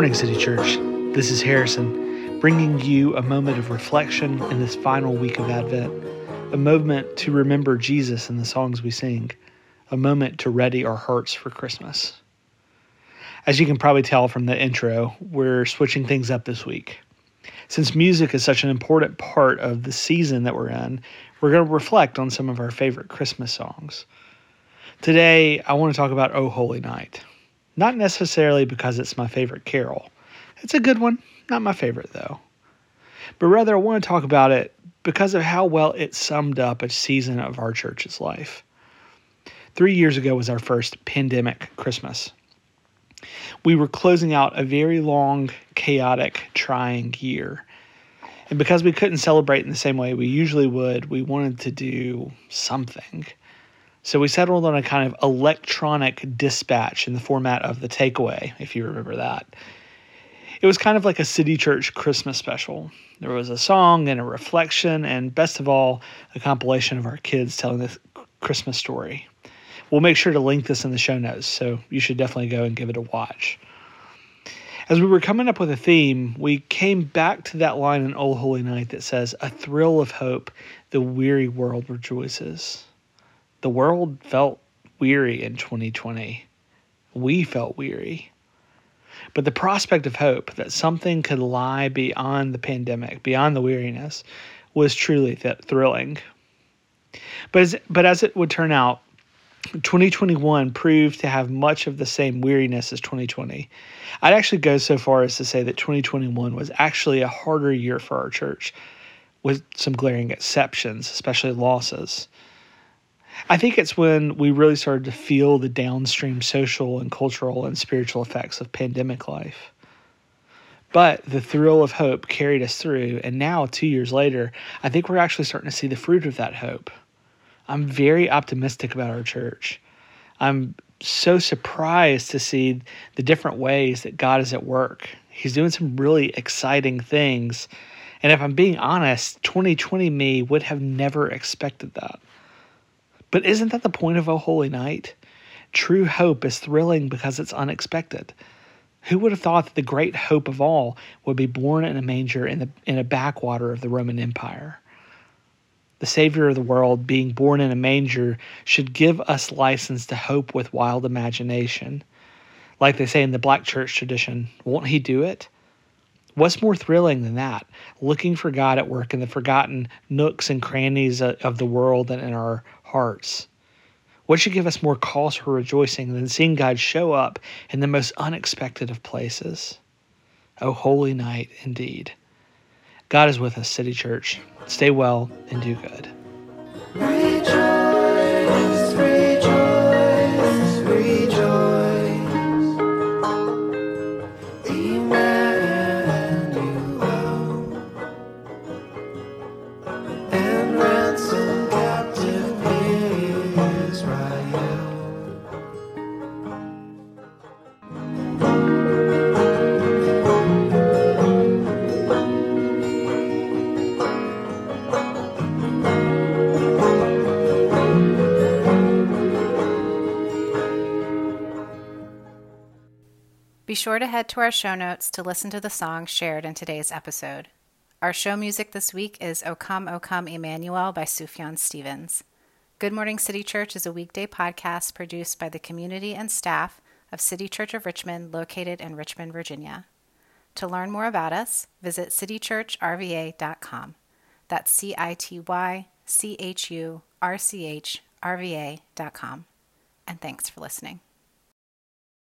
morning, City Church. This is Harrison, bringing you a moment of reflection in this final week of Advent, a moment to remember Jesus in the songs we sing, a moment to ready our hearts for Christmas. As you can probably tell from the intro, we're switching things up this week. Since music is such an important part of the season that we're in, we're going to reflect on some of our favorite Christmas songs. Today, I want to talk about Oh Holy Night. Not necessarily because it's my favorite carol. It's a good one, not my favorite though. But rather, I want to talk about it because of how well it summed up a season of our church's life. Three years ago was our first pandemic Christmas. We were closing out a very long, chaotic, trying year. And because we couldn't celebrate in the same way we usually would, we wanted to do something. So we settled on a kind of electronic dispatch in the format of the takeaway, if you remember that. It was kind of like a city church Christmas special. There was a song and a reflection, and best of all, a compilation of our kids telling the Christmas story. We'll make sure to link this in the show notes, so you should definitely go and give it a watch. As we were coming up with a theme, we came back to that line in O Holy Night that says, A thrill of hope, the weary world rejoices the world felt weary in 2020. We felt weary. But the prospect of hope that something could lie beyond the pandemic, beyond the weariness, was truly th- thrilling. But as, but as it would turn out, 2021 proved to have much of the same weariness as 2020. I'd actually go so far as to say that 2021 was actually a harder year for our church, with some glaring exceptions, especially losses. I think it's when we really started to feel the downstream social and cultural and spiritual effects of pandemic life. But the thrill of hope carried us through, and now, two years later, I think we're actually starting to see the fruit of that hope. I'm very optimistic about our church. I'm so surprised to see the different ways that God is at work. He's doing some really exciting things. And if I'm being honest, 2020 me would have never expected that. But isn't that the point of O Holy Night? True hope is thrilling because it's unexpected. Who would have thought that the great hope of all would be born in a manger in, the, in a backwater of the Roman Empire? The Savior of the world, being born in a manger, should give us license to hope with wild imagination. Like they say in the black church tradition, won't He do it? What's more thrilling than that? Looking for God at work in the forgotten nooks and crannies of the world and in our hearts. What should give us more cause for rejoicing than seeing God show up in the most unexpected of places? Oh, holy night indeed. God is with us, City Church. Stay well and do good. Be sure to head to our show notes to listen to the song shared in today's episode. Our show music this week is O Come, O Come Emmanuel by Sufjan Stevens. Good Morning City Church is a weekday podcast produced by the community and staff of City Church of Richmond, located in Richmond, Virginia. To learn more about us, visit citychurchrva.com. That's C I T Y C H U R C H R V A.com. And thanks for listening.